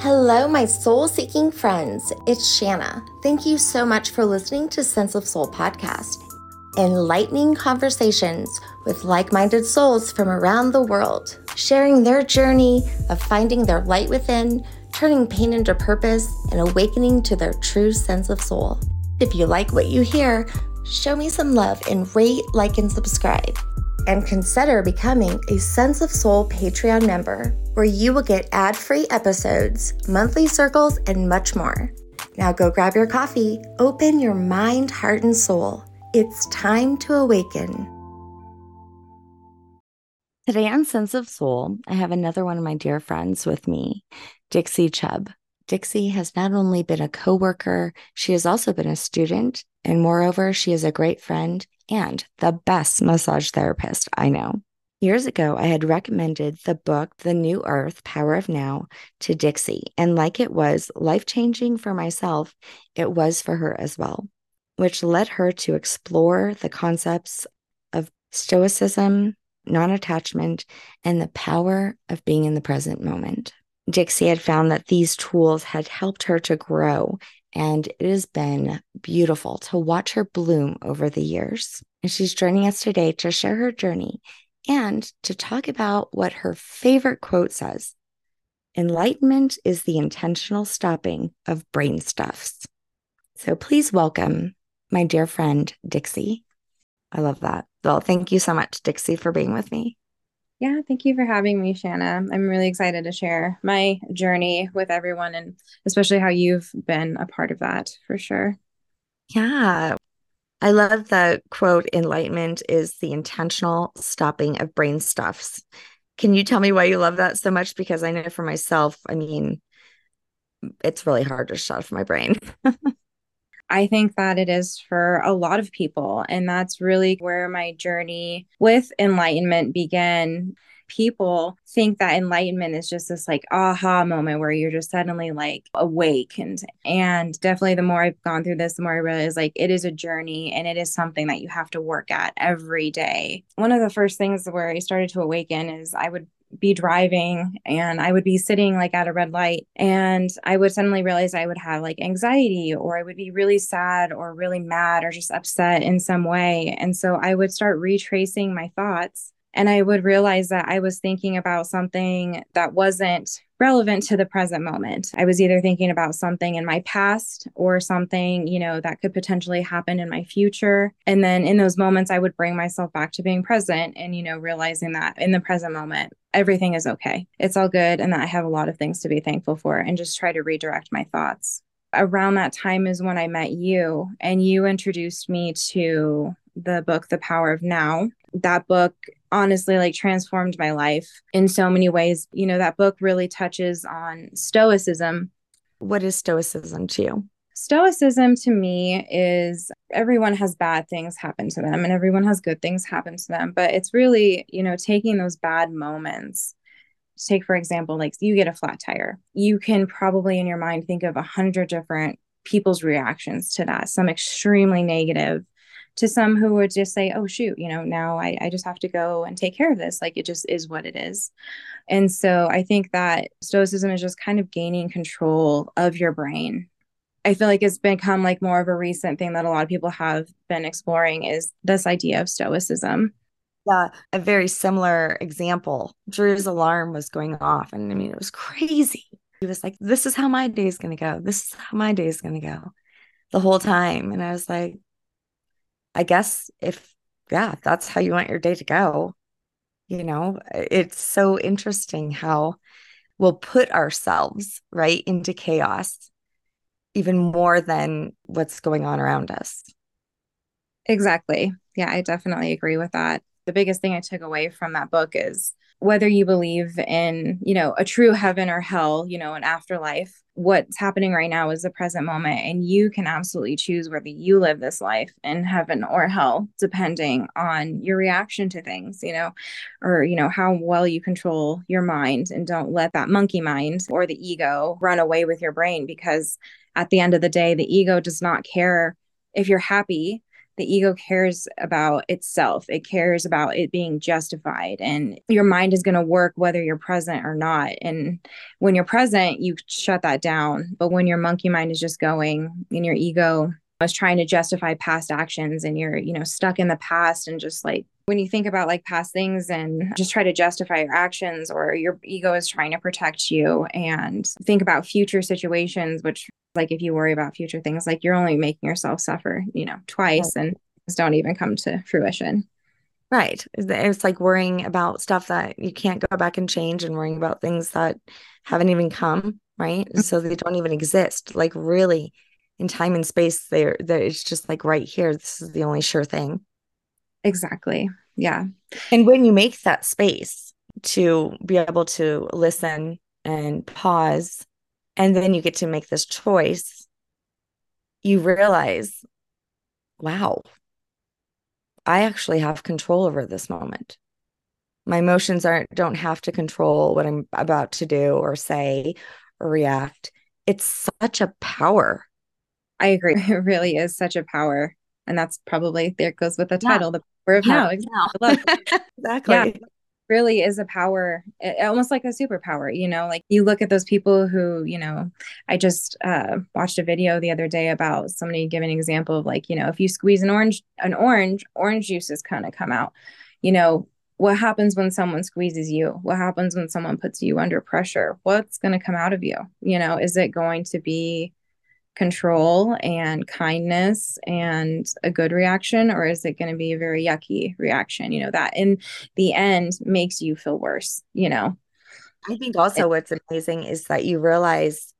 Hello, my soul seeking friends. It's Shanna. Thank you so much for listening to Sense of Soul podcast. Enlightening conversations with like minded souls from around the world, sharing their journey of finding their light within, turning pain into purpose, and awakening to their true sense of soul. If you like what you hear, show me some love and rate, like, and subscribe and consider becoming a Sense of Soul Patreon member, where you will get ad free episodes, monthly circles, and much more. Now go grab your coffee, open your mind, heart, and soul. It's time to awaken. Today on Sense of Soul, I have another one of my dear friends with me, Dixie Chubb. Dixie has not only been a coworker, she has also been a student, and moreover, she is a great friend and the best massage therapist I know. Years ago, I had recommended the book, The New Earth Power of Now, to Dixie. And like it was life changing for myself, it was for her as well, which led her to explore the concepts of stoicism, non attachment, and the power of being in the present moment. Dixie had found that these tools had helped her to grow and it has been beautiful to watch her bloom over the years. And she's joining us today to share her journey and to talk about what her favorite quote says Enlightenment is the intentional stopping of brain stuffs. So please welcome my dear friend, Dixie. I love that. Well, thank you so much, Dixie, for being with me. Yeah, thank you for having me, Shanna. I'm really excited to share my journey with everyone and especially how you've been a part of that for sure. Yeah. I love the quote enlightenment is the intentional stopping of brain stuffs. Can you tell me why you love that so much? Because I know for myself, I mean, it's really hard to shut off my brain. I think that it is for a lot of people. And that's really where my journey with enlightenment began. People think that enlightenment is just this like aha moment where you're just suddenly like awakened. And definitely the more I've gone through this, the more I realize like it is a journey and it is something that you have to work at every day. One of the first things where I started to awaken is I would be driving and I would be sitting like at a red light and I would suddenly realize I would have like anxiety or I would be really sad or really mad or just upset in some way. And so I would start retracing my thoughts and I would realize that I was thinking about something that wasn't relevant to the present moment. I was either thinking about something in my past or something, you know, that could potentially happen in my future. And then in those moments, I would bring myself back to being present and, you know, realizing that in the present moment, everything is okay. It's all good. And that I have a lot of things to be thankful for and just try to redirect my thoughts. Around that time is when I met you, and you introduced me to the book, The Power of Now. That book honestly like transformed my life in so many ways. You know, that book really touches on stoicism. What is stoicism to you? Stoicism to me is everyone has bad things happen to them and everyone has good things happen to them. But it's really, you know, taking those bad moments. Take, for example, like you get a flat tire. You can probably in your mind think of a hundred different people's reactions to that, some extremely negative, to some who would just say, oh, shoot, you know, now I, I just have to go and take care of this. Like it just is what it is. And so I think that Stoicism is just kind of gaining control of your brain. I feel like it's become like more of a recent thing that a lot of people have been exploring is this idea of Stoicism. Yeah, a very similar example. Drew's alarm was going off, and I mean, it was crazy. He was like, This is how my day is going to go. This is how my day is going to go the whole time. And I was like, I guess if, yeah, that's how you want your day to go, you know, it's so interesting how we'll put ourselves right into chaos even more than what's going on around us. Exactly. Yeah, I definitely agree with that. The biggest thing I took away from that book is whether you believe in, you know, a true heaven or hell, you know, an afterlife, what's happening right now is the present moment. And you can absolutely choose whether you live this life in heaven or hell, depending on your reaction to things, you know, or, you know, how well you control your mind and don't let that monkey mind or the ego run away with your brain. Because at the end of the day, the ego does not care if you're happy the ego cares about itself. It cares about it being justified. And your mind is going to work whether you're present or not. And when you're present, you shut that down. But when your monkey mind is just going and your ego is trying to justify past actions and you're, you know, stuck in the past and just like when you think about like past things and just try to justify your actions or your ego is trying to protect you and think about future situations which like if you worry about future things like you're only making yourself suffer you know twice right. and don't even come to fruition right it's like worrying about stuff that you can't go back and change and worrying about things that haven't even come right mm-hmm. so they don't even exist like really in time and space there that it's just like right here this is the only sure thing. Exactly. Yeah. And when you make that space to be able to listen and pause and then you get to make this choice you realize wow i actually have control over this moment. My emotions aren't don't have to control what i'm about to do or say or react. It's such a power i agree. It really is such a power and that's probably there goes with the title yeah. the power of yeah, now exactly. Yeah really is a power almost like a superpower you know like you look at those people who you know i just uh, watched a video the other day about somebody giving an example of like you know if you squeeze an orange an orange orange juice is kind of come out. You know what happens when someone squeezes you? What happens when someone puts you under pressure? What's going to come out of you? You know is it going to be control and kindness and a good reaction or is it going to be a very yucky reaction you know that in the end makes you feel worse you know i think also what's amazing is that you realize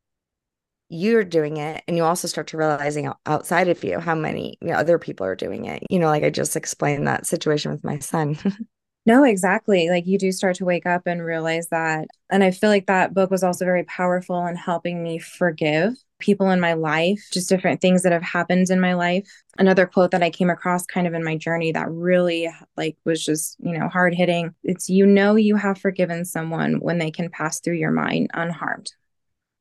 you're doing it and you also start to realizing outside of you how many you know, other people are doing it you know like i just explained that situation with my son No, exactly. Like you do start to wake up and realize that. And I feel like that book was also very powerful in helping me forgive people in my life, just different things that have happened in my life. Another quote that I came across kind of in my journey that really like was just, you know, hard hitting. It's you know you have forgiven someone when they can pass through your mind unharmed.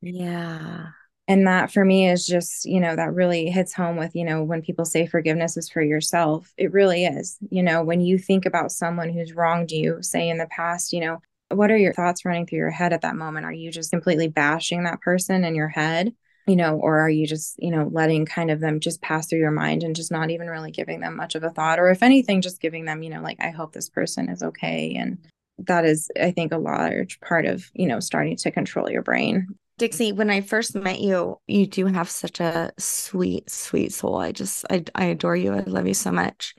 Yeah and that for me is just you know that really hits home with you know when people say forgiveness is for yourself it really is you know when you think about someone who's wronged you say in the past you know what are your thoughts running through your head at that moment are you just completely bashing that person in your head you know or are you just you know letting kind of them just pass through your mind and just not even really giving them much of a thought or if anything just giving them you know like i hope this person is okay and that is i think a large part of you know starting to control your brain Dixie, when I first met you, you do have such a sweet, sweet soul. I just, I, I adore you. I love you so much.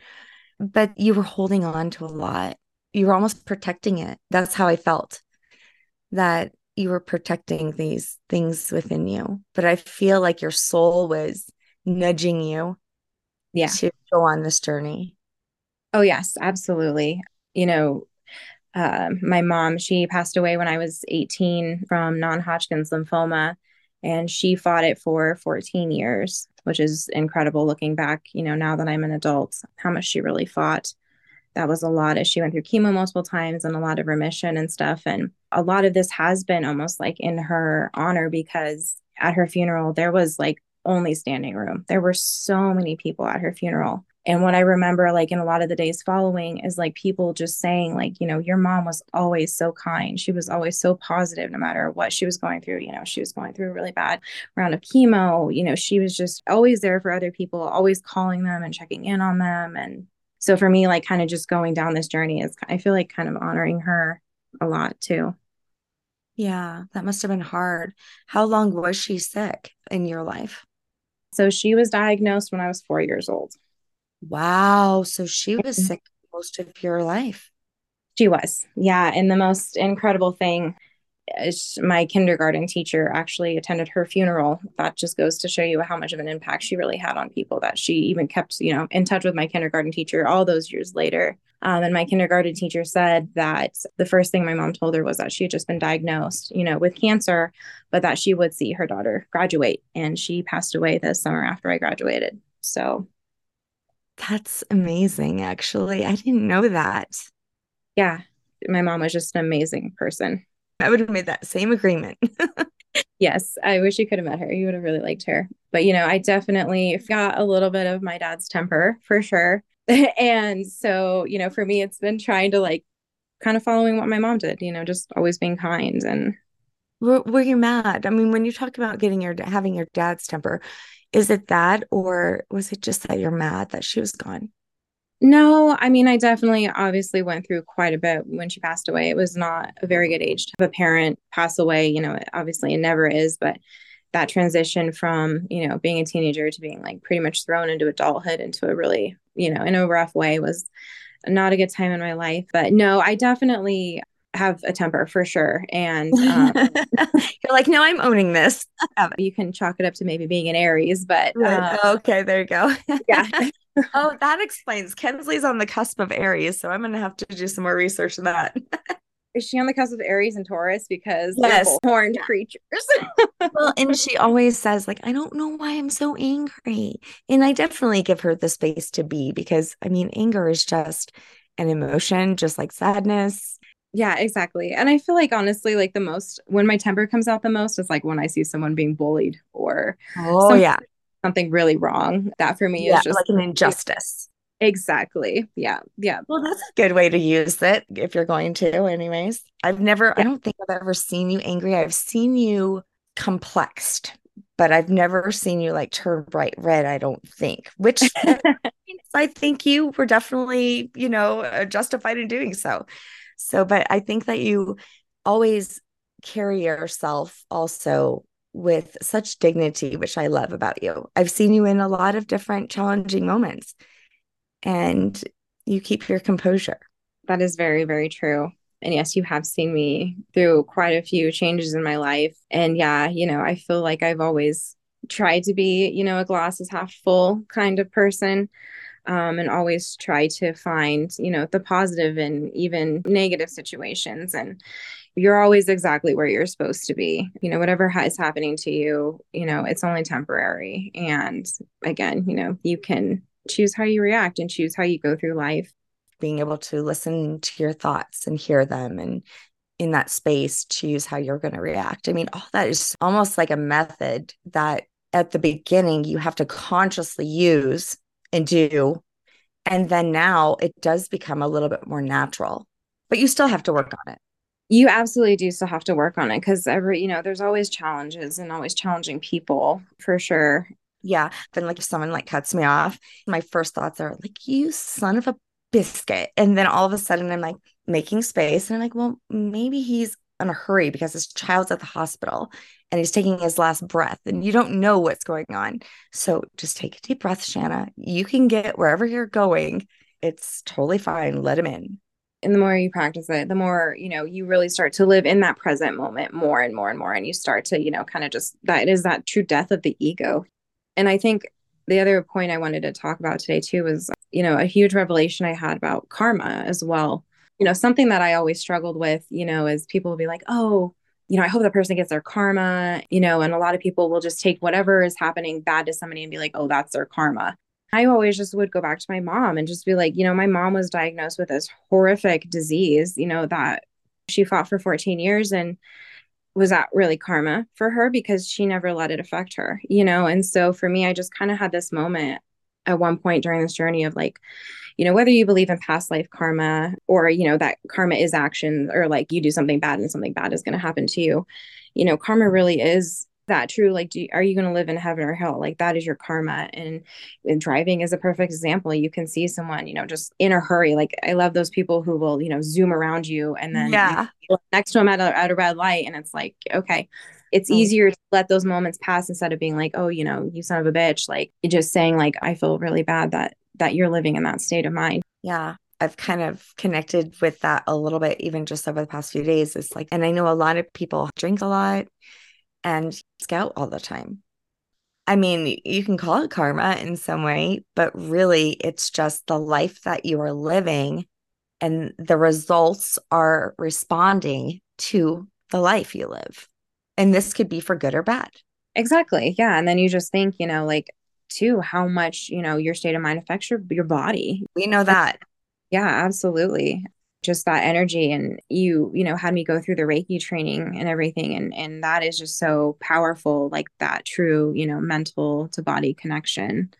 But you were holding on to a lot. You were almost protecting it. That's how I felt that you were protecting these things within you. But I feel like your soul was nudging you yeah. to go on this journey. Oh, yes, absolutely. You know, uh, my mom, she passed away when I was 18 from non Hodgkin's lymphoma, and she fought it for 14 years, which is incredible looking back, you know, now that I'm an adult, how much she really fought. That was a lot as she went through chemo multiple times and a lot of remission and stuff. And a lot of this has been almost like in her honor because at her funeral, there was like only standing room. There were so many people at her funeral and what I remember, like in a lot of the days following, is like people just saying, like, you know, your mom was always so kind. She was always so positive no matter what she was going through. You know, she was going through a really bad round of chemo. You know, she was just always there for other people, always calling them and checking in on them. And so for me, like, kind of just going down this journey is, I feel like, kind of honoring her a lot too. Yeah, that must have been hard. How long was she sick in your life? So she was diagnosed when I was four years old. Wow. So she was mm-hmm. sick most of your life. She was. Yeah. And the most incredible thing my kindergarten teacher actually attended her funeral. That just goes to show you how much of an impact she really had on people that she even kept, you know, in touch with my kindergarten teacher all those years later. Um, and my kindergarten teacher said that the first thing my mom told her was that she had just been diagnosed, you know, with cancer, but that she would see her daughter graduate. And she passed away this summer after I graduated. So that's amazing, actually. I didn't know that. Yeah. My mom was just an amazing person. I would have made that same agreement. Yes, I wish you could have met her. You would have really liked her. But, you know, I definitely got a little bit of my dad's temper for sure. and so, you know, for me, it's been trying to like kind of following what my mom did, you know, just always being kind and. Were, were you mad? I mean, when you talk about getting your having your dad's temper, is it that or was it just that you're mad that she was gone? No, I mean, I definitely obviously went through quite a bit when she passed away. It was not a very good age to have a parent pass away. You know, obviously it never is, but that transition from, you know, being a teenager to being like pretty much thrown into adulthood into a really, you know, in a rough way was not a good time in my life. But no, I definitely have a temper for sure. And um, you're like, no, I'm owning this. you can chalk it up to maybe being an Aries, but uh, okay, there you go. yeah oh, that explains. Kensley's on the cusp of Aries, so I'm going to have to do some more research on that. Is she on the cusp of Aries and Taurus because yes. they're horned creatures? well, and she always says, like, I don't know why I'm so angry. And I definitely give her the space to be because I mean, anger is just an emotion, just like sadness. Yeah, exactly. And I feel like honestly, like the most when my temper comes out the most is like when I see someone being bullied or oh yeah something really wrong. That for me yeah, is just like an injustice. Exactly. Yeah. Yeah. Well, that's a good way to use it if you're going to, anyways. I've never, yeah. I don't think I've ever seen you angry. I've seen you complexed, but I've never seen you like turn bright red, I don't think, which I think you were definitely, you know, uh, justified in doing so. So, but I think that you always carry yourself also with such dignity, which I love about you. I've seen you in a lot of different challenging moments and you keep your composure. That is very, very true. And yes, you have seen me through quite a few changes in my life. And yeah, you know, I feel like I've always tried to be, you know, a glass is half full kind of person. Um, and always try to find, you know, the positive in even negative situations. And, you're always exactly where you're supposed to be. You know, whatever is happening to you, you know, it's only temporary. And again, you know, you can choose how you react and choose how you go through life. Being able to listen to your thoughts and hear them and in that space, choose how you're going to react. I mean, all that is almost like a method that at the beginning you have to consciously use and do. And then now it does become a little bit more natural, but you still have to work on it you absolutely do still have to work on it because every you know there's always challenges and always challenging people for sure. Yeah then like if someone like cuts me off my first thoughts are like you son of a biscuit. And then all of a sudden i'm like making space and i'm like well maybe he's in a hurry because his child's at the hospital and he's taking his last breath and you don't know what's going on. So just take a deep breath shanna. You can get wherever you're going. It's totally fine. Let him in and the more you practice it the more you know you really start to live in that present moment more and more and more and you start to you know kind of just that is that true death of the ego. And i think the other point i wanted to talk about today too was you know a huge revelation i had about karma as well. You know something that i always struggled with you know is people will be like oh you know i hope that person gets their karma you know and a lot of people will just take whatever is happening bad to somebody and be like oh that's their karma I always just would go back to my mom and just be like, you know, my mom was diagnosed with this horrific disease, you know, that she fought for 14 years and was that really karma for her because she never let it affect her, you know? And so for me, I just kind of had this moment at one point during this journey of like, you know, whether you believe in past life karma or, you know, that karma is action or like you do something bad and something bad is going to happen to you, you know, karma really is that true? Like do, are you going to live in heaven or hell? Like that is your karma and, and driving is a perfect example. You can see someone you know just in a hurry. Like i love those people who will you know zoom around you and then yeah. next to them at a, at a red light and it's like okay. It's mm-hmm. easier to let those moments pass instead of being like oh you know you son of a bitch. Like just saying like i feel really bad that that you're living in that state of mind. Yeah. I've kind of connected with that a little bit, even just over the past few days. It's like, and I know a lot of people drink a lot and scout all the time. I mean, you can call it karma in some way, but really it's just the life that you are living and the results are responding to the life you live. And this could be for good or bad. Exactly. Yeah. And then you just think, you know, like, too, how much, you know, your state of mind affects your, your body. We know that. Yeah, absolutely. Just that energy and you you know had me go through the reiki training and everything and and that is just so powerful like that true you know mental to body connection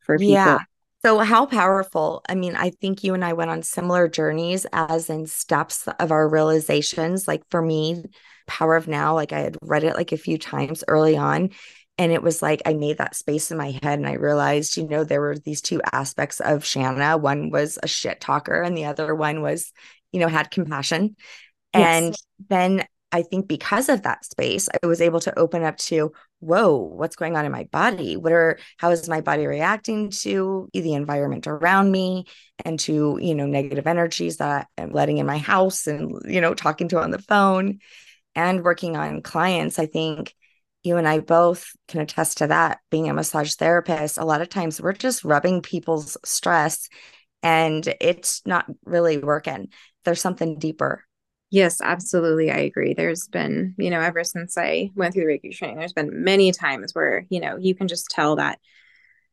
for people yeah. So, how powerful? I mean, I think you and I went on similar journeys as in steps of our realizations. Like for me, Power of Now, like I had read it like a few times early on. And it was like I made that space in my head and I realized, you know, there were these two aspects of Shanna. One was a shit talker, and the other one was, you know, had compassion. Yes. And then I think because of that space, I was able to open up to, whoa, what's going on in my body? What are, how is my body reacting to the environment around me and to, you know, negative energies that I'm letting in my house and, you know, talking to on the phone and working on clients? I think you and I both can attest to that. Being a massage therapist, a lot of times we're just rubbing people's stress and it's not really working. There's something deeper Yes, absolutely. I agree. There's been, you know, ever since I went through the Reiki training, there's been many times where, you know, you can just tell that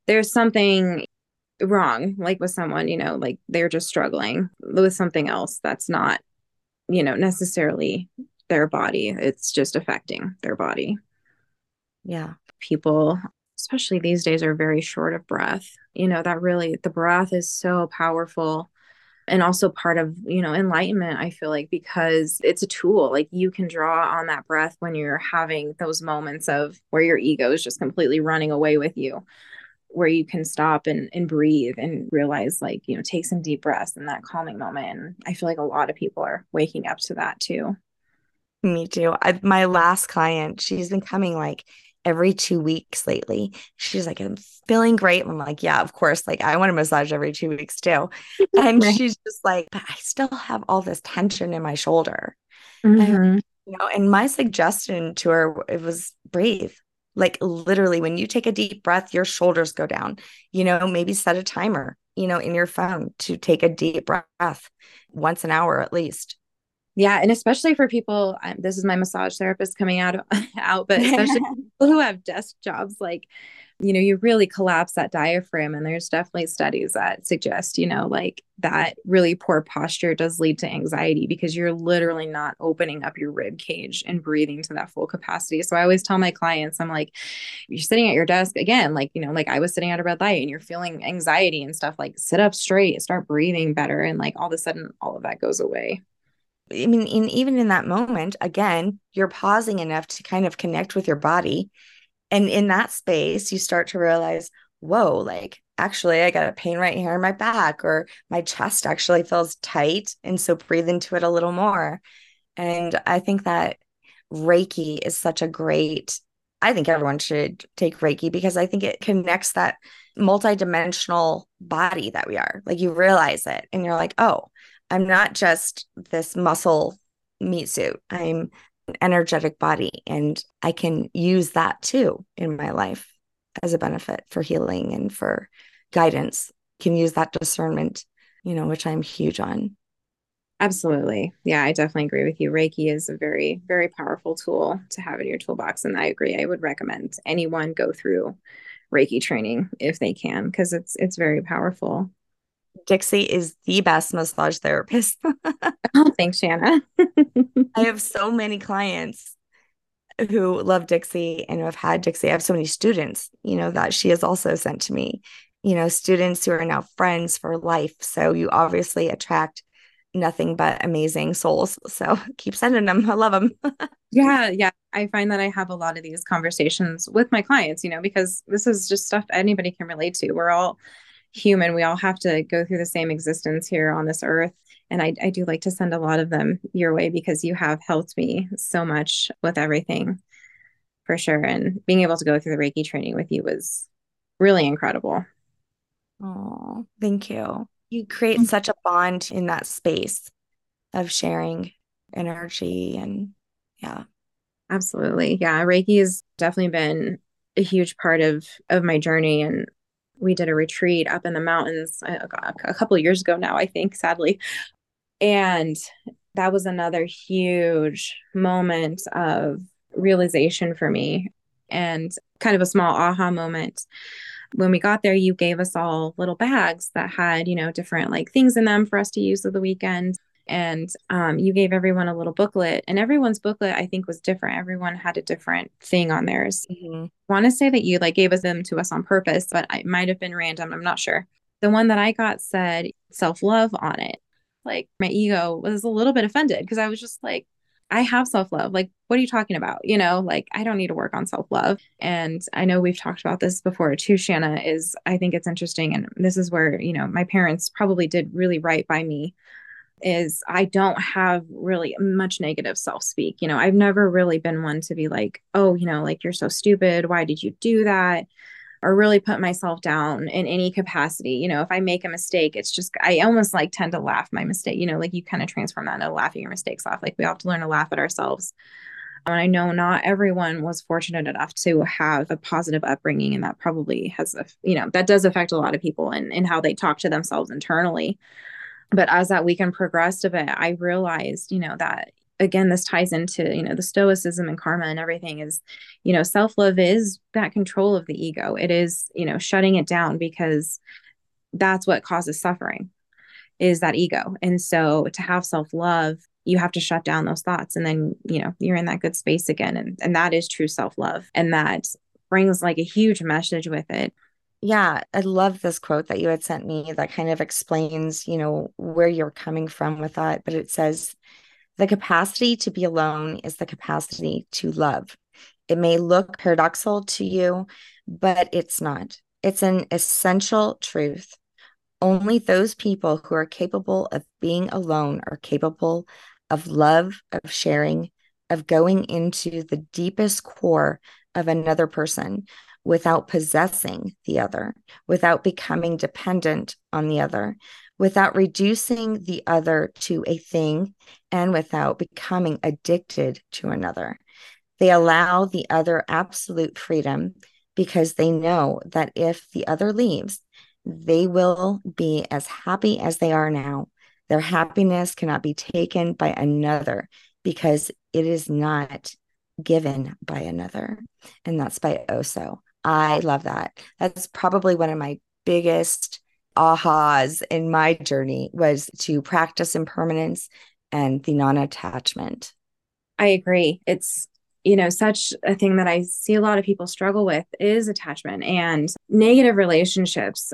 there's something wrong, like with someone, you know, like they're just struggling with something else that's not, you know, necessarily their body. It's just affecting their body. Yeah. People, especially these days, are very short of breath. You know, that really, the breath is so powerful and also part of you know enlightenment i feel like because it's a tool like you can draw on that breath when you're having those moments of where your ego is just completely running away with you where you can stop and, and breathe and realize like you know take some deep breaths in that calming moment and i feel like a lot of people are waking up to that too me too I, my last client she's been coming like every two weeks lately. She's like, I'm feeling great. I'm like, yeah, of course. Like, I want a massage every two weeks too. And right. she's just like, but I still have all this tension in my shoulder. Mm-hmm. And, you know, and my suggestion to her it was breathe. Like literally, when you take a deep breath, your shoulders go down. You know, maybe set a timer, you know, in your phone to take a deep breath once an hour at least yeah and especially for people um, this is my massage therapist coming out out but especially people who have desk jobs like you know you really collapse that diaphragm and there's definitely studies that suggest you know like that really poor posture does lead to anxiety because you're literally not opening up your rib cage and breathing to that full capacity. So i always tell my clients i'm like you're sitting at your desk again like you know like i was sitting at a red light and you're feeling anxiety and stuff like sit up straight start breathing better and like all of a sudden all of that goes away I mean, in, even in that moment, again, you're pausing enough to kind of connect with your body. And in that space, you start to realize, whoa, like actually, I got a pain right here in my back, or my chest actually feels tight. And so breathe into it a little more. And I think that Reiki is such a great, I think everyone should take Reiki because I think it connects that multidimensional body that we are. Like you realize it and you're like, oh, I'm not just this muscle meat suit. I'm an energetic body and I can use that too in my life as a benefit for healing and for guidance. Can use that discernment, you know, which I'm huge on. Absolutely. Yeah, I definitely agree with you. Reiki is a very, very powerful tool to have in your toolbox. And I agree. I would recommend anyone go through Reiki training if they can, because it's it's very powerful. Dixie is the best massage therapist. oh, thanks, Shanna. I have so many clients who love Dixie and who have had Dixie. I have so many students, you know, that she has also sent to me, you know, students who are now friends for life. So you obviously attract nothing but amazing souls. So keep sending them. I love them. yeah. Yeah. I find that I have a lot of these conversations with my clients, you know, because this is just stuff anybody can relate to. We're all human. We all have to go through the same existence here on this earth. And I, I do like to send a lot of them your way because you have helped me so much with everything for sure. And being able to go through the Reiki training with you was really incredible. Oh, thank you. You create mm-hmm. such a bond in that space of sharing energy and yeah. Absolutely. Yeah. Reiki has definitely been a huge part of of my journey and we did a retreat up in the mountains uh, a, a couple years ago now, I think, sadly. And that was another huge moment of realization for me and kind of a small aha moment. When we got there, you gave us all little bags that had, you know, different like things in them for us to use of the weekend. And um, you gave everyone a little booklet and everyone's booklet i think was different everyone had a different thing on theirs mm-hmm. i want to say that you like gave us them to us on purpose but it might have been random i'm not sure the one that i got said self-love on it like my ego was a little bit offended because i was just like I have self love. Like, what are you talking about? You know, like, I don't need to work on self love. And I know we've talked about this before too, Shanna, is I think it's interesting. And this is where, you know, my parents probably did really right by me is I don't have really much negative self speak. You know, I've never really been one to be like, oh, you know, like you're so stupid. Why did you do that? Or really put myself down in any capacity. You know, if I make a mistake, it's just, I almost like tend to laugh my mistake. You know, like you kind of transform that into laughing your mistakes off. Like we have to learn to laugh at ourselves. And I know not everyone was fortunate enough to have a positive upbringing, and that probably has, a, you know, that does affect a lot of people and in how they talk to themselves internally but as that weekend progressed a bit i realized you know that again this ties into you know the stoicism and karma and everything is you know self-love is that control of the ego. It is you know shutting it down because that's what causes suffering is that ego. And so to have self-love you have to shut down those thoughts and then you know you're in that good space again. And and that is true self-love. And that brings like a huge message with it yeah, I love this quote that you had sent me that kind of explains, you know, where you're coming from with that. But it says, the capacity to be alone is the capacity to love. It may look paradoxical to you, but it's not. It's an essential truth. Only those people who are capable of being alone are capable of love, of sharing, of going into the deepest core of another person without possessing the other, without becoming dependent on the other, without reducing the other to a thing, and without becoming addicted to another. They allow the other absolute freedom because they know that if the other leaves, they will be as happy as they are now. Their happiness cannot be taken by another because it is not given by another. And that's by Osho. I love that. That's probably one of my biggest ahas in my journey was to practice impermanence and the non-attachment. I agree. It's you know such a thing that I see a lot of people struggle with is attachment and negative relationships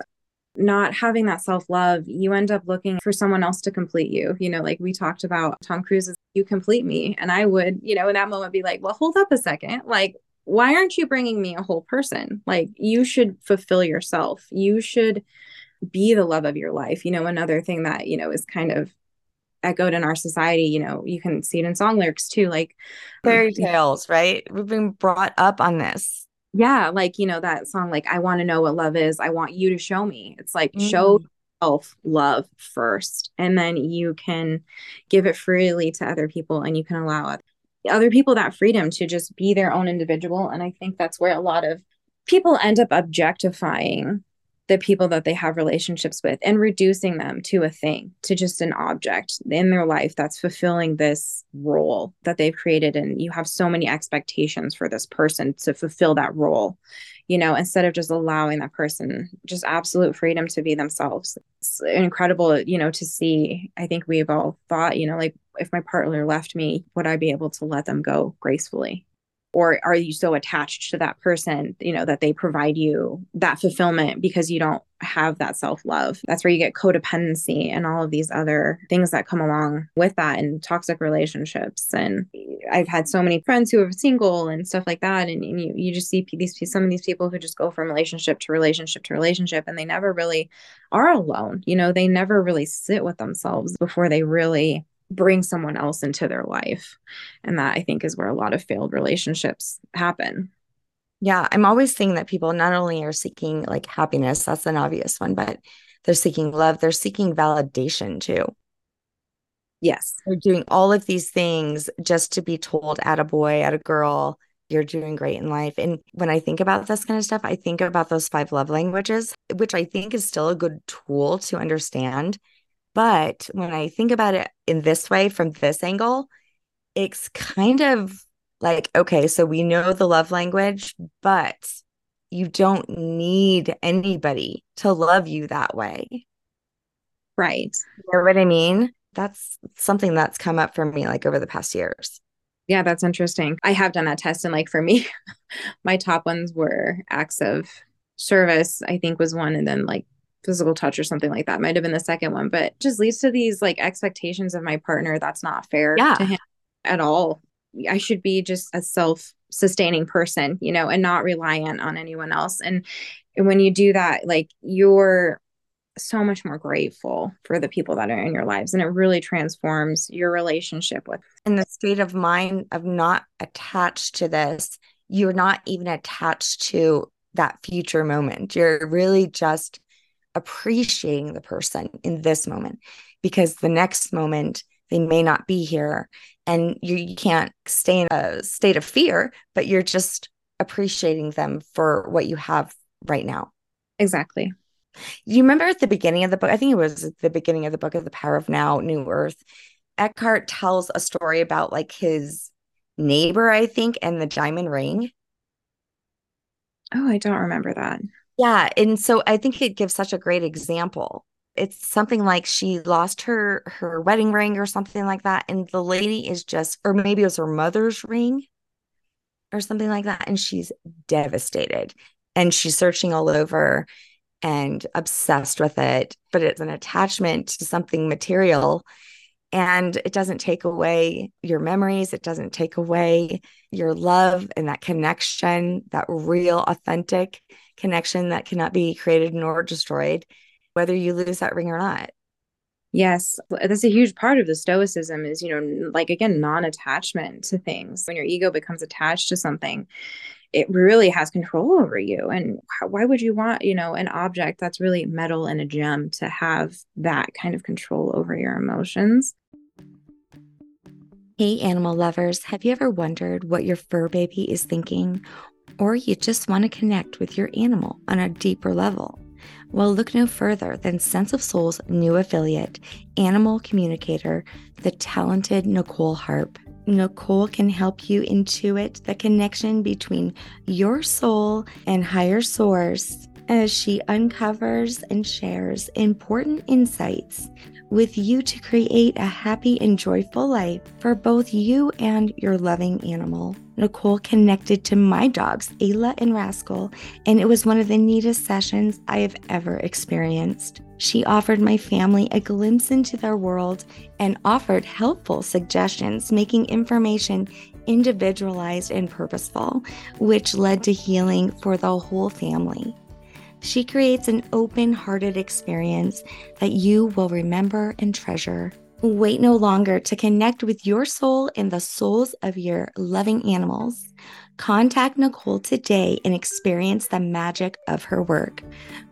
not having that self-love you end up looking for someone else to complete you you know like we talked about tom cruise's you complete me and i would you know in that moment be like well hold up a second like why aren't you bringing me a whole person? Like, you should fulfill yourself. You should be the love of your life. You know, another thing that, you know, is kind of echoed in our society, you know, you can see it in song lyrics too, like fairy tales, right? We've been brought up on this. Yeah. Like, you know, that song, like, I want to know what love is. I want you to show me. It's like, mm. show self love first, and then you can give it freely to other people and you can allow other people that freedom to just be their own individual. And I think that's where a lot of people end up objectifying the people that they have relationships with and reducing them to a thing, to just an object in their life that's fulfilling this role that they've created. And you have so many expectations for this person to fulfill that role, you know, instead of just allowing that person just absolute freedom to be themselves. It's incredible, you know, to see. I think we've all thought, you know, like if my partner left me, would I be able to let them go gracefully? Or are you so attached to that person, you know, that they provide you that fulfillment because you don't have that self love? That's where you get codependency and all of these other things that come along with that and toxic relationships. And I've had so many friends who are single and stuff like that. And, and you, you just see these some of these people who just go from relationship to relationship to relationship and they never really are alone. You know, they never really sit with themselves before they really bring someone else into their life. And that I think is where a lot of failed relationships happen. Yeah, I'm always saying that people not only are seeking like happiness, that's an obvious one, but they're seeking love, they're seeking validation too. Yes. They're doing all of these things just to be told at a boy, at a girl, you're doing great in life. And when I think about this kind of stuff, I think about those five love languages, which I think is still a good tool to understand but when I think about it in this way, from this angle, it's kind of like, okay, so we know the love language, but you don't need anybody to love you that way. Right. You know what I mean? That's something that's come up for me like over the past years. Yeah, that's interesting. I have done that test, and like for me, my top ones were acts of service, I think was one, and then like physical touch or something like that might have been the second one, but just leads to these like expectations of my partner that's not fair yeah. to him at all. I should be just a self sustaining person, you know, and not reliant on anyone else. And when you do that, like you're so much more grateful for the people that are in your lives and it really transforms your relationship with in the state of mind of not attached to this you're not even attached to that future moment you're really just appreciating the person in this moment because the next moment they may not be here and you, you can't stay in a state of fear but you're just appreciating them for what you have right now exactly you remember at the beginning of the book, I think it was at the beginning of the book of The Power of Now, New Earth, Eckhart tells a story about like his neighbor, I think, and the diamond ring. Oh, I don't remember that. Yeah. And so I think it gives such a great example. It's something like she lost her her wedding ring or something like that. And the lady is just, or maybe it was her mother's ring or something like that. And she's devastated. And she's searching all over and obsessed with it, but it's an attachment to something material. And it doesn't take away your memories. It doesn't take away your love and that connection, that real, authentic connection that cannot be created nor destroyed, whether you lose that ring or not. Yes, that's a huge part of the stoicism is, you know, like again, non attachment to things. When your ego becomes attached to something, it really has control over you and why would you want you know an object that's really metal and a gem to have that kind of control over your emotions hey animal lovers have you ever wondered what your fur baby is thinking or you just want to connect with your animal on a deeper level well, look no further than Sense of Soul's new affiliate, animal communicator, the talented Nicole Harp. Nicole can help you intuit the connection between your soul and higher source as she uncovers and shares important insights with you to create a happy and joyful life for both you and your loving animal. Nicole connected to my dogs, Ayla and Rascal, and it was one of the neatest sessions I have ever experienced. She offered my family a glimpse into their world and offered helpful suggestions, making information individualized and purposeful, which led to healing for the whole family. She creates an open hearted experience that you will remember and treasure. Wait no longer to connect with your soul and the souls of your loving animals. Contact Nicole today and experience the magic of her work.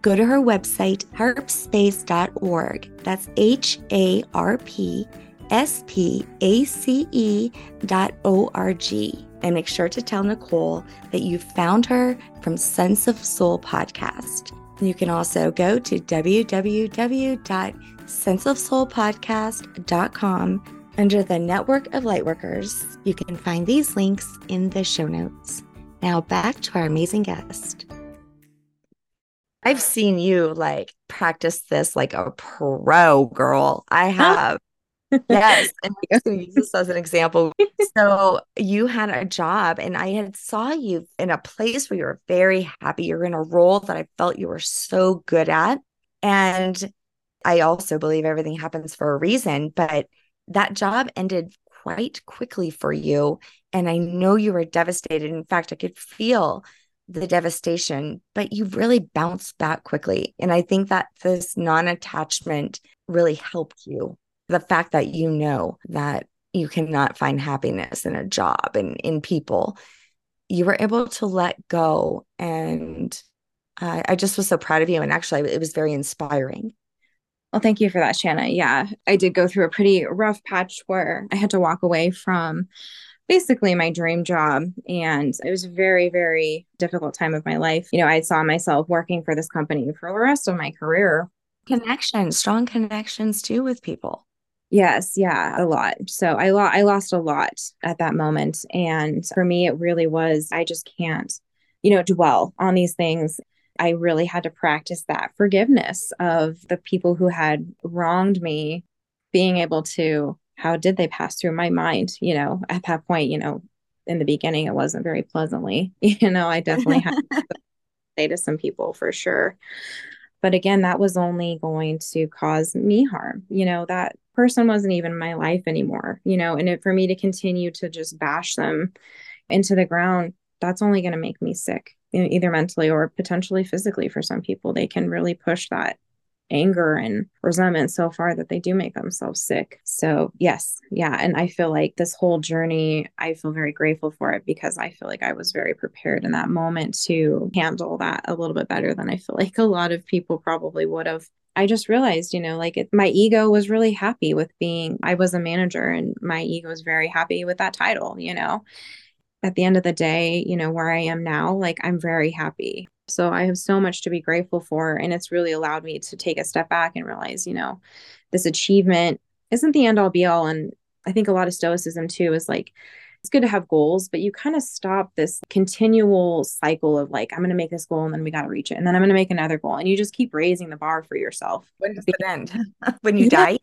Go to her website, harpspace.org. That's H A R P S P A C E dot O R G. And make sure to tell Nicole that you found her from Sense of Soul podcast. You can also go to www.senseofsoulpodcast.com under the Network of Lightworkers. You can find these links in the show notes. Now back to our amazing guest. I've seen you like practice this like a pro girl. I have yes and i'm going to use this as an example so you had a job and i had saw you in a place where you were very happy. You're in a role that i felt you were so good at and i also believe everything happens for a reason but that job ended quite quickly for you and i know you were devastated. In fact i could feel the devastation but you really bounced back quickly and i think that this non-attachment really helped you the fact that you know that you cannot find happiness in a job and in people, you were able to let go. And uh, I just was so proud of you. And actually, it was very inspiring. Well, thank you for that, Shanna. Yeah, I did go through a pretty rough patch where I had to walk away from basically my dream job. And it was a very, very difficult time of my life. You know, I saw myself working for this company for the rest of my career. Connections, strong connections too with people. Yes, yeah, a lot. So I lo- I lost a lot at that moment and for me it really was I just can't you know dwell on these things. I really had to practice that forgiveness of the people who had wronged me being able to, how did they pass through my mind? You know, at that point, you know, in the beginning, it wasn't very pleasantly. You know, I definitely had to say to some people for sure. But again, that was only going to cause me harm. You know, that person wasn't even my life anymore, you know, and it, for me to continue to just bash them into the ground, that's only going to make me sick, either mentally or potentially physically for some people. They can really push that anger and resentment so far that they do make themselves sick. So, yes, yeah. And I feel like this whole journey, I feel very grateful for it because I feel like I was very prepared in that moment to handle that a little bit better than I feel like a lot of people probably would have. I just realized, you know, like it, my ego was really happy with being, I was a manager and my ego was very happy with that title, you know. At the end of the day, you know, where I am now, like I'm very happy so I have so much to be grateful for. And it's really allowed me to take a step back and realize, you know, this achievement isn't the end all be all. And I think a lot of stoicism too is like, it's good to have goals, but you kind of stop this continual cycle of like, I'm going to make this goal and then we got to reach it. And then I'm going to make another goal. And you just keep raising the bar for yourself. When does it end? when you yeah, die?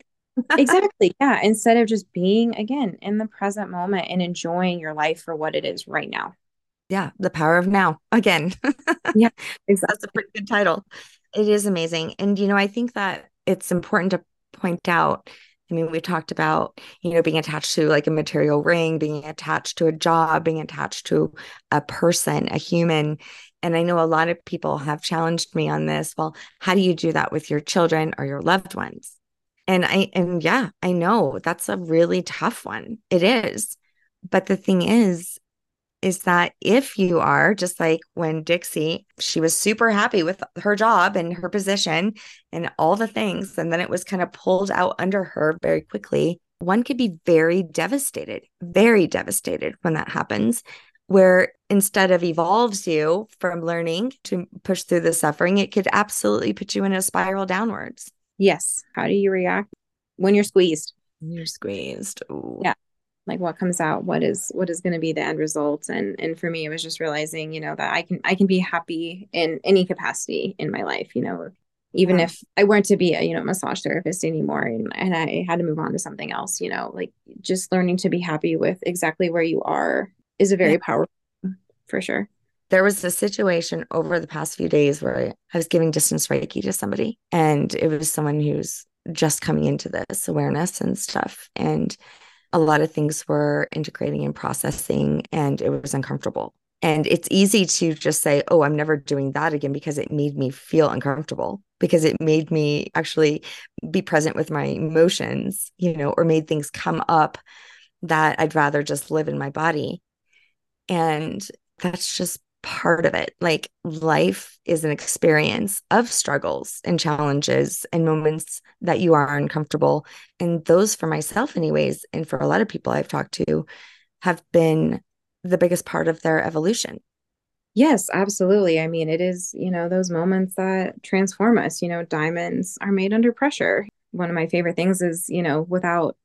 exactly. Yeah. Instead of just being, again, in the present moment and enjoying your life for what it is right now yeah, the power of now again. yeah, that's a pretty good title. It is amazing. And, you know, I think that it's important to point out. I mean, we talked about, you know, being attached to like a material ring, being attached to a job, being attached to a person, a human. And I know a lot of people have challenged me on this. Well, how do you do that with your children or your loved ones? And I, and yeah, I know that's a really tough one. It is. But the thing is, is that if you are just like when Dixie, she was super happy with her job and her position and all the things, and then it was kind of pulled out under her very quickly. One could be very devastated, very devastated when that happens, where instead of evolves you from learning to push through the suffering, it could absolutely put you in a spiral downwards. Yes. How do you react when you're squeezed? You're squeezed. Ooh. Yeah like what comes out what is what is going to be the end result and and for me it was just realizing you know that i can i can be happy in any capacity in my life you know even yeah. if i weren't to be a you know massage therapist anymore and, and i had to move on to something else you know like just learning to be happy with exactly where you are is a very yeah. powerful for sure there was a situation over the past few days where I was giving distance Reiki to somebody, and it was someone who's just coming into this awareness and stuff. And a lot of things were integrating and processing, and it was uncomfortable. And it's easy to just say, oh, I'm never doing that again because it made me feel uncomfortable, because it made me actually be present with my emotions, you know, or made things come up that I'd rather just live in my body. And that's just part of it. Like life is an experience of struggles and challenges and moments that you are uncomfortable. And those, for myself, anyways, and for a lot of people I've talked to, have been the biggest part of their evolution. Yes, absolutely. I mean, it is, you know, those moments that transform us. You know, diamonds are made under pressure. One of my favorite things is, you know, without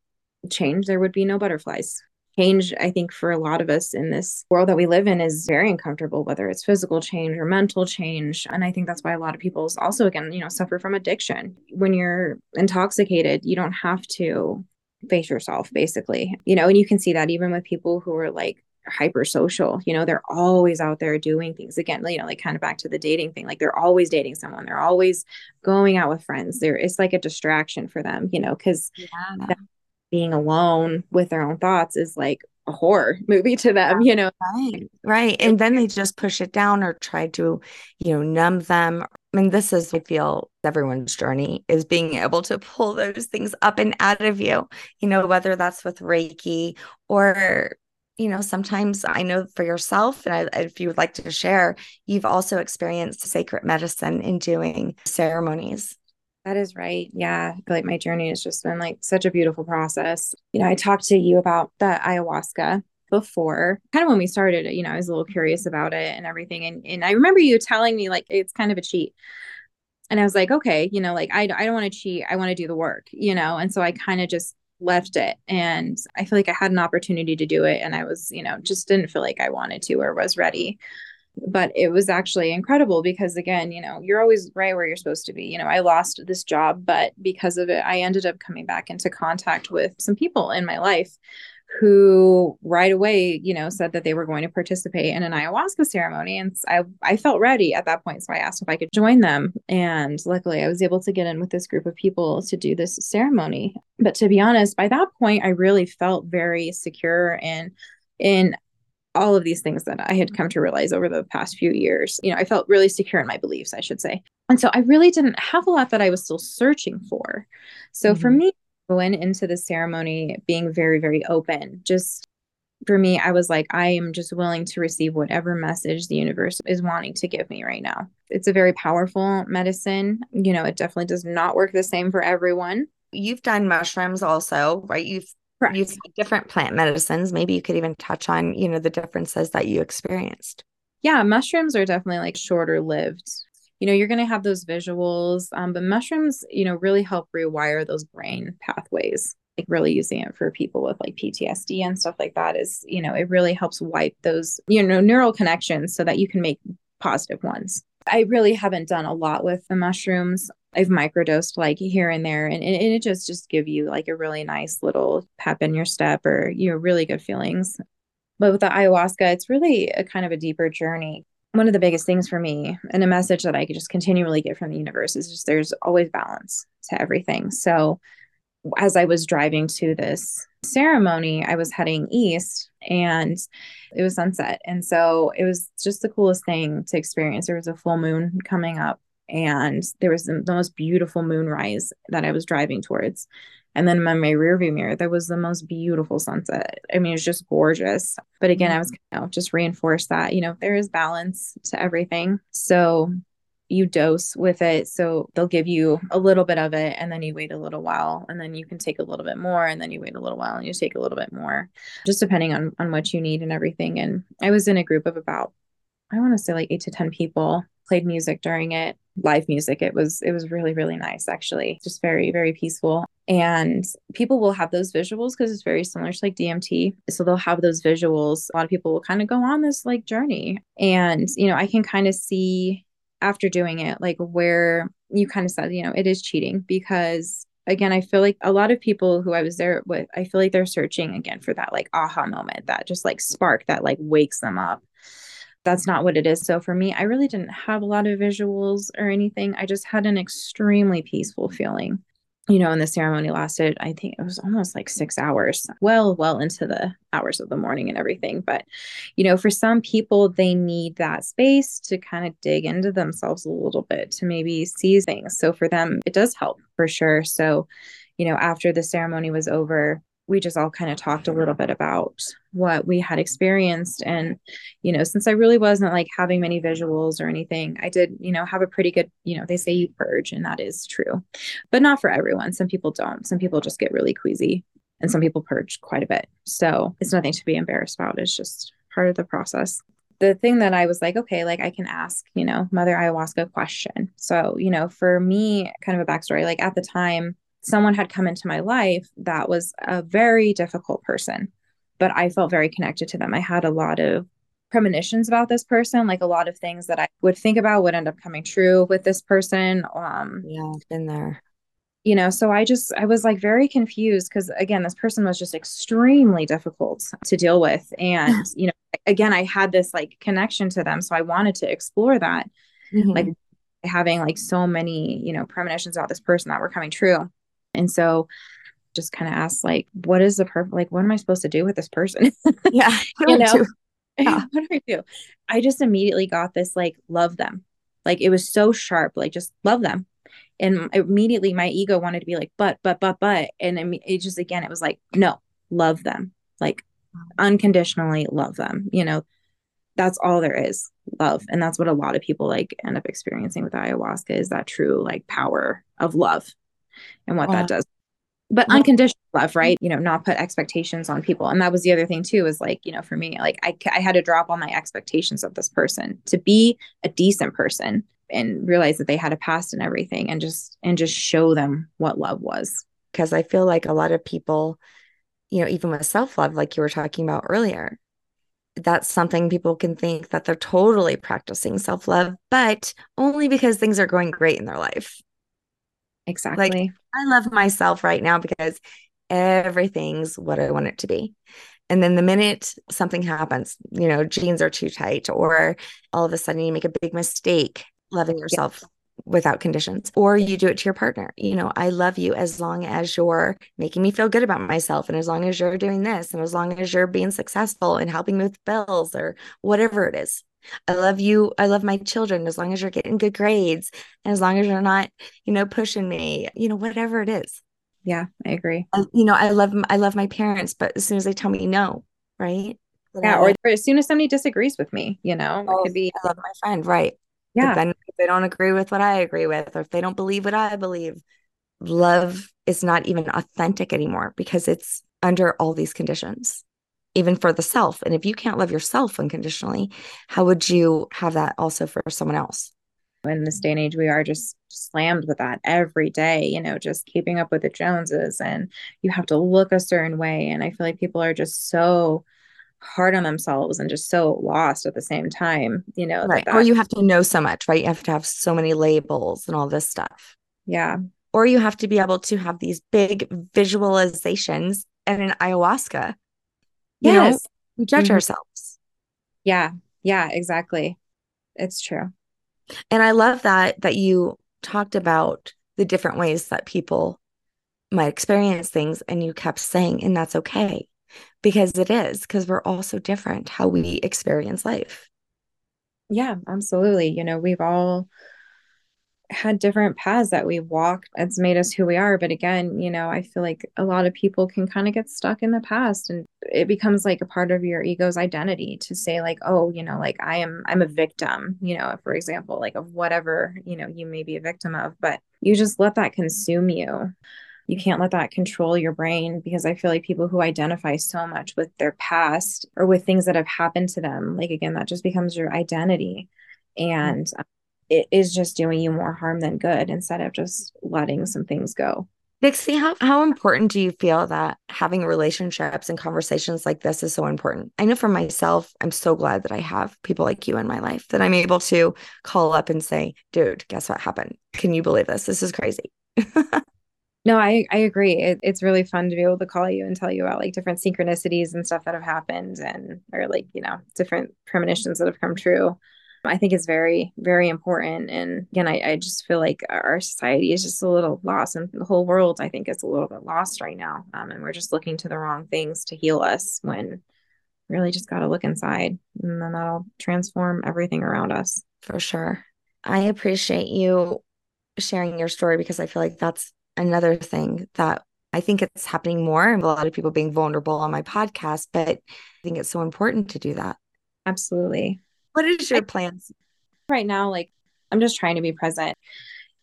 change, there would be no butterflies change i think for a lot of us in this world that we live in is very uncomfortable whether it's physical change or mental change. And i think that's why a lot of people also again you know suffer from addiction. When you're intoxicated you don't have to face yourself basically. You know and you can see that even with people who are like hyper social you know they're always out there doing things. Again you know like kind of back to the dating thing like they're always dating someone. They're always going out with friends. There it's like a distraction for them you know because yeah being alone with their own thoughts is like a horror movie to them, you know. Right. Right. And then they just push it down or try to, you know, numb them. I mean, this is, I feel, everyone's journey is being able to pull those things up and out of you, you know, whether that's with Reiki or, you know, sometimes I know for yourself, and I, if you would like to share, you've also experienced sacred medicine in doing ceremonies. That is right. Yeah. Like my journey has just been like such a beautiful process. You know, I talked to you about the ayahuasca before kind of when we started you know i was a little curious about it and everything and, and i remember you telling me like it's kind of a cheat and i was like okay you know like i, I don't want to cheat i want to do the work you know and so i kind of just left it and i feel like i had an opportunity to do it and i was you know just didn't feel like i wanted to or was ready but it was actually incredible because again you know you're always right where you're supposed to be. You know i lost this job but because of it i ended up coming back into contact with some people in my life who right away you know said that they were going to participate in an ayahuasca ceremony. And i i felt ready at that point so i asked if i could join them. And luckily i was able to get in with this group of people to do this ceremony. But to be honest by that point i really felt very secure and in all of these things that I had come to realize over the past few years. You know, I felt really secure in my beliefs, I should say. And so I really didn't have a lot that I was still searching for. So mm-hmm. for me, I went into the ceremony being very, very open, just for me, I was like, I am just willing to receive whatever message the universe is wanting to give me right now. It's a very powerful medicine. You know, it definitely does not work the same for everyone. You've done mushrooms also, right? You've Correct. Different plant medicines. Maybe you could even touch on, you know, the differences that you experienced. Yeah, mushrooms are definitely like shorter lived. You know, you're going to have those visuals, um, but mushrooms, you know, really help rewire those brain pathways. Like really using it for people with like PTSD and stuff like that is, you know, it really helps wipe those, you know, neural connections so that you can make positive ones. I really haven't done a lot with the mushrooms. I've microdosed like here and there, and, and it just just give you like a really nice little pep in your step or you know really good feelings. But with the ayahuasca, it's really a kind of a deeper journey. One of the biggest things for me, and a message that I could just continually get from the universe, is just there's always balance to everything. So as I was driving to this ceremony, I was heading east and it was sunset. And so it was just the coolest thing to experience. There was a full moon coming up and there was the, most beautiful moonrise that I was driving towards. And then in my rearview mirror, there was the most beautiful sunset. I mean, it was just gorgeous. But again, I was you know, just reinforced that, you know, there is balance to everything. So you dose with it. So they'll give you a little bit of it and then you wait a little while and then you can take a little bit more and then you wait a little while and you take a little bit more, just depending on on what you need and everything. And I was in a group of about I want to say like 8 to 10 people, played music during it, live music. It was it was really really nice actually. Just very very peaceful. And people will have those visuals because it's very similar to like DMT. So they'll have those visuals. A lot of people will kind of go on this like journey. And, you know, I can kind of see after doing it, like where you kind of said, you know, it is cheating because again, I feel like a lot of people who I was there with, I feel like they're searching again for that like aha moment, that just like spark that like wakes them up. That's not what it is. So for me, I really didn't have a lot of visuals or anything. I just had an extremely peaceful feeling you know, and the ceremony lasted, I think it was almost like six hours, well, well into the hours of the morning and everything. But, you know, for some people, they need that space to kind of dig into themselves a little bit to maybe see things. So for them, it does help for sure. So, you know, after the ceremony was over, we just all kind of talked a little bit about what we had experienced and you know since i really wasn't like having many visuals or anything i did you know have a pretty good you know they say you purge and that is true but not for everyone. Some people don't. Some people just get really queasy and some people purge quite a bit. So it's nothing to be embarrassed about. It's just part of the process. The thing that I was like, okay, like I can ask, you know, Mother Ayahuasca question. So, you know, for me, kind of a backstory, like at the time, someone had come into my life that was a very difficult person, but I felt very connected to them. I had a lot of premonitions about this person, like a lot of things that I would think about would end up coming true with this person. Um, yeah, been there. You know, so I just, I was like very confused because again, this person was just extremely difficult to deal with. And, you know, again, I had this like connection to them. So I wanted to explore that, mm-hmm. like having like so many, you know, premonitions about this person that were coming true. And so just kind of asked like, what is the purpose? Like, what am I supposed to do with this person? Yeah. you know, yeah. what do I do? I just immediately got this like, love them. Like it was so sharp, like just love them. And immediately my ego wanted to be like, but, but, but, but. And it just, again, it was like, no, love them. Like unconditionally love them. You know, that's all there is love. And that's what a lot of people like end up experiencing with ayahuasca is that true like power of love and what that does. But unconditional love right? You know not put expectations on people. And that was the other thing too is like you know for me like I, I had to drop all my expectations of this person to be a decent person and realize that they had a past and everything and just and just show them what love was. Because i feel like a lot of people you know even with self-love like you were talking about earlier that's something people can think that they're totally practicing self love, but only because things are going great in their life. Exactly. Like, I love myself right now because everything's what I want it to be. And then the minute something happens, you know, jeans are too tight, or all of a sudden you make a big mistake loving yourself yeah. without conditions, or you do it to your partner. You know, I love you as long as you're making me feel good about myself, and as long as you're doing this, and as long as you're being successful and helping me with bills or whatever it is. I love you. I love my children as long as you're getting good grades and as long as you're not, you know, pushing me, you know, whatever it is. Yeah, I agree. I, you know, I love I love my parents, but as soon as they tell me no, right? Yeah, or, or as soon as somebody disagrees with me, you know, oh, it could be I love my friend, right? Yeah. But then if they don't agree with what I agree with, or if they don't believe what I believe, love is not even authentic anymore because it's under all these conditions, even for the self. And if you can't love yourself unconditionally, how would you have that also for someone else? in this day and age we are just slammed with that every day you know just keeping up with the joneses and you have to look a certain way. And i feel like people are just so hard on themselves and just so lost at the same time you know right. That or you have to know so much right? You have to have so many labels and all this stuff. Yeah. Or you have to be able to have these big visualizations and an ayahuasca yes. know we judge mm-hmm. ourselves yeah yeah exactly it's true and I love that that you talked about the different ways that people might experience things and you kept saying and that's okay because it is because we're all so different how we experience life. Yeah, absolutely. You know, we've all had different paths that we walked. It's made us who we are. But again you know i feel like a lot of people can kind of get stuck in the past and it becomes like a part of your ego's identity to say like oh you know like i am i'm a victim you know for example like of whatever you know you may be a victim of. But you just let that consume you. You can't let that control your brain because i feel like people who identify so much with their past or with things that have happened to them like again that just becomes your identity. And mm-hmm it is just doing you more harm than good instead of just letting some things go. Dixie, how, how important do you feel that having relationships and conversations like this is so important? I know for myself, I'm so glad that I have people like you in my life that I'm able to call up and say, dude, guess what happened? Can you believe this? This is crazy. no, I, I agree. It, it's really fun to be able to call you and tell you about like different synchronicities and stuff that have happened and, or like, you know, different premonitions that have come true. I think is very, very important. And again, I, I just feel like our society is just a little lost, and the whole world, I think, is a little bit lost right now. Um, and we're just looking to the wrong things to heal us when really just got to look inside, and then that'll transform everything around us. For sure. I appreciate you sharing your story because I feel like that's another thing that I think it's happening more. And a lot of people being vulnerable on my podcast, but I think it's so important to do that. Absolutely. What is your plans? Right now, like I'm just trying to be present.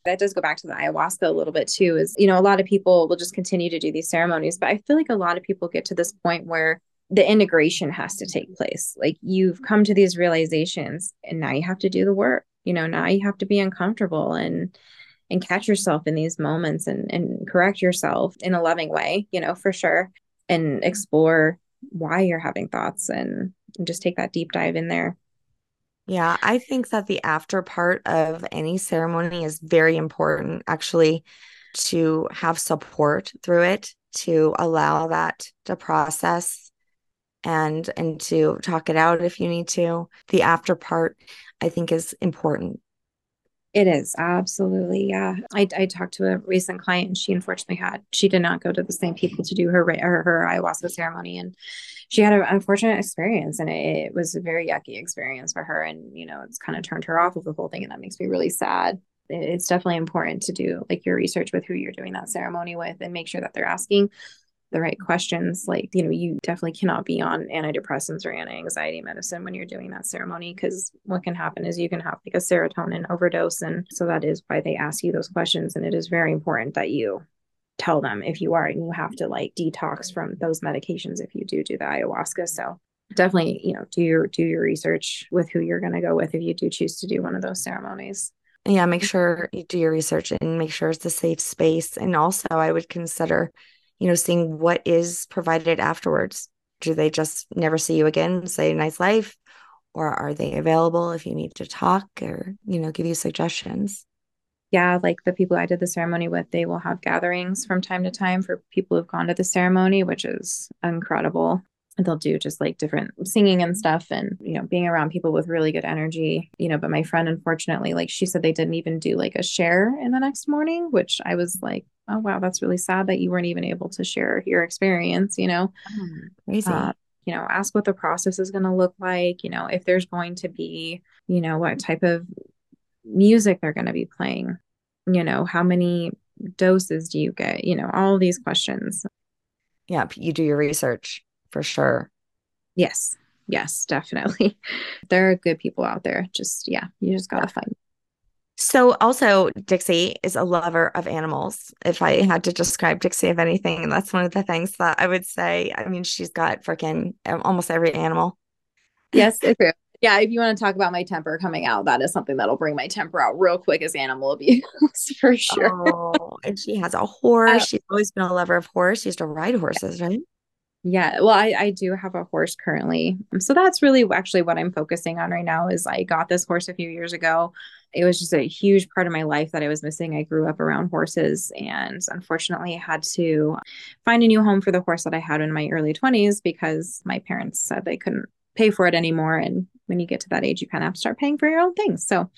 That does go back to the ayahuasca a little bit too, is, you know, a lot of people will just continue to do these ceremonies, but I feel like a lot of people get to this point where the integration has to take place. Like you've come to these realizations and now you have to do the work. You know, now you have to be uncomfortable and and catch yourself in these moments and and correct yourself in a loving way, you know, for sure. And explore why you're having thoughts and, and just take that deep dive in there. Yeah, I think that the after part of any ceremony is very important, actually, to have support through it, to allow that to process and and to talk it out if you need to. The after part, I think, is important. It is absolutely, yeah. I, I talked to a recent client, and she unfortunately had she did not go to the same people to do her her, her ayahuasca ceremony, and she had an unfortunate experience and it, it, was a very yucky experience for her and you know it's kind of turned her off of the whole thing and that makes me really sad. It's definitely important to do like your research with who you're doing that ceremony with and make sure that they're asking the right questions. Like you know you definitely cannot be on antidepressants or anti-anxiety medicine when you're doing that ceremony because what can happen is you can have like a serotonin overdose and so that is why they ask you those questions and it is very important that you tell them if you are and you have to like detox from those medications if you do do the ayahuasca so definitely you know do your do your research with who you're going to go with if you do choose to do one of those ceremonies yeah make sure you do your research and make sure it's a safe space and also i would consider you know seeing what is provided afterwards do they just never see you again, say nice life? Or are they available if you need to talk or, you know, give you suggestions? Yeah, like the people I did the ceremony with, they will have gatherings from time to time for people who've gone to the ceremony, which is incredible. They'll do just like different singing and stuff and, you know, being around people with really good energy, you know. But my friend, unfortunately, like she said, they didn't even do like a share in the next morning, which I was like, oh, wow, that's really sad that you weren't even able to share your experience, you know. Oh, crazy. Uh, you know, ask what the process is going to look like, you know, if there's going to be, you know, what type of music they're going to be playing you know how many doses do you get you know all these questions yeah you do your research for sure yes yes definitely there are good people out there just yeah you just gotta find so also Dixie is a lover of animals. If I had to describe Dixie of anything, that's one of the things that I would say. I mean, she's got freaking um, almost every animal. Yes, it's true yeah, if you want to talk about my temper coming out, that is something that'll bring my temper out real quick as animal abuse for sure. Oh, and she has a horse. Uh, She's always been a lover of horse. She used to ride horses, right? Yeah, well, I, I do have a horse currently. So that's really actually what I'm focusing on right now is I got this horse a few years ago. It was just a huge part of my life that I was missing. I grew up around horses and unfortunately had to find a new home for the horse that I had in my early 20s because my parents said they couldn't pay for it anymore. And when you get to that age, you kind of have to start paying for your own things. So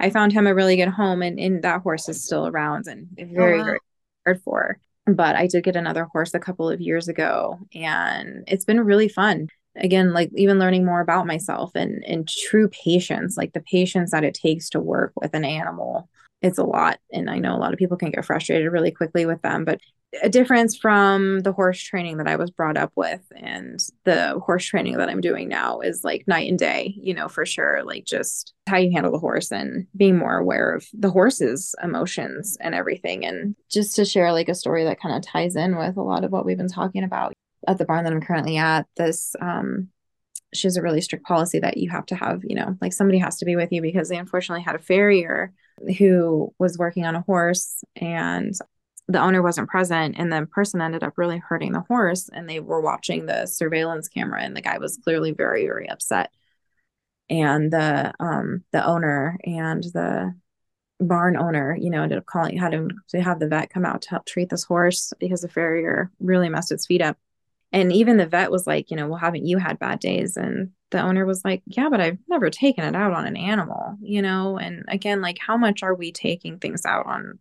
I found him a really good home, and, and that horse is still around and oh, very, oh, wow. very hard for. But I did get another horse a couple of years ago, and it's been really fun. Again, like even learning more about myself and and true patience, like the patience that it takes to work with an animal it's a lot and i know a lot of people can get frustrated really quickly with them but a difference from the horse training that i was brought up with and the horse training that i'm doing now is like night and day you know for sure like just how you handle the horse and being more aware of the horse's emotions and everything. And just to share like a story that kind of ties in with a lot of what we've been talking about at the barn that i'm currently at this um she has a really strict policy that you have to have, you know, like somebody has to be with you because they unfortunately had a farrier who was working on a horse and the owner wasn't present and the person ended up really hurting the horse and they were watching the surveillance camera and the guy was clearly very very upset. And the um the owner and the barn owner you know ended up calling had him to have the vet come out to help treat this horse because the farrier really messed its feet up. And even the vet was like you know well haven't you had bad days? And the owner was like yeah but i've never taken it out on an animal you know? And again like how much are we taking things out on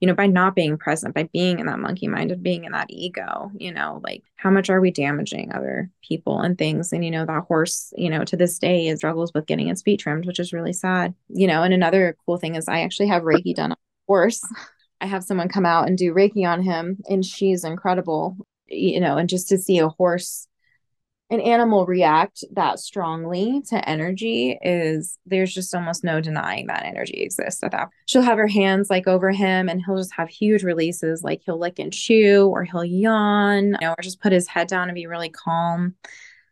you know by not being present by being in that monkey mind of being in that ego you know like how much are we damaging other people and things? And you know that horse you know to this day is struggles with getting its feet trimmed which is really sad you know? And another cool thing is i actually have reiki done on a horse. I have someone come out and do Reiki on him, and she's incredible you know, and just to see a horse, an animal react that strongly to energy is there's just almost no denying that energy exists at that. She'll have her hands like over him and he'll just have huge releases, like he'll lick and chew or he'll yawn, you know, or just put his head down and be really calm.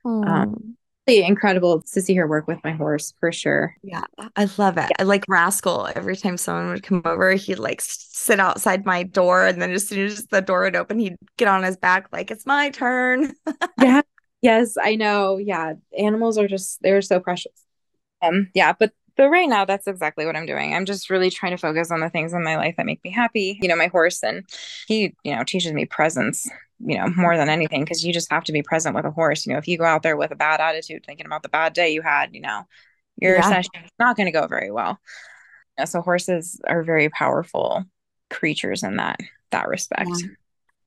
Um, incredible to see her work with my horse for sure. Yeah, I love it. I like Rascal. Every time someone would come over, he'd like sit outside my door, and then as soon as the door would open, he'd get on his back like it's my turn. yeah. Yes, I know. Yeah, animals are just they're so precious. Um, yeah, but but right now that's exactly what I'm doing. I'm just really trying to focus on the things in my life that make me happy. You know, my horse and he, you know, teaches me presence you know, more than anything, because you just have to be present with a horse. You know, if you go out there with a bad attitude, thinking about the bad day you had, you know, your yeah. session is not going to go very well. You know, so horses are very powerful creatures in that that respect. Yeah.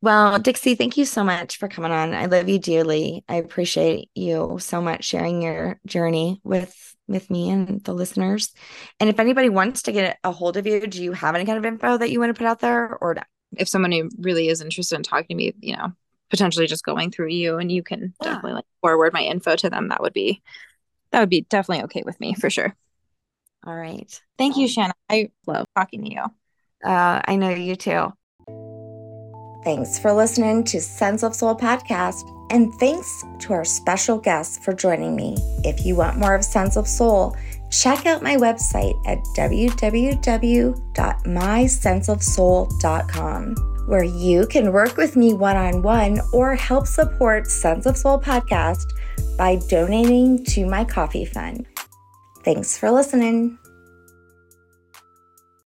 Well, Dixie, thank you so much for coming on. I love you dearly. I appreciate you so much sharing your journey with with me and the listeners. And if anybody wants to get a hold of you, do you have any kind of info that you want to put out there or if somebody really is interested in talking to me, you know, potentially just going through you and you can yeah. definitely like forward my info to them, that would be that would be definitely okay with me for sure. All right. Thank you, Shanna. I love talking to you. Uh, I know you too. Thanks for listening to Sense of Soul podcast. And thanks to our special guests for joining me. If you want more of Sense of Soul, check out my website at www.mysenseofsoul.com. where you can work with me one on one or help support Sense of Soul podcast by donating to my coffee fund. Thanks for listening.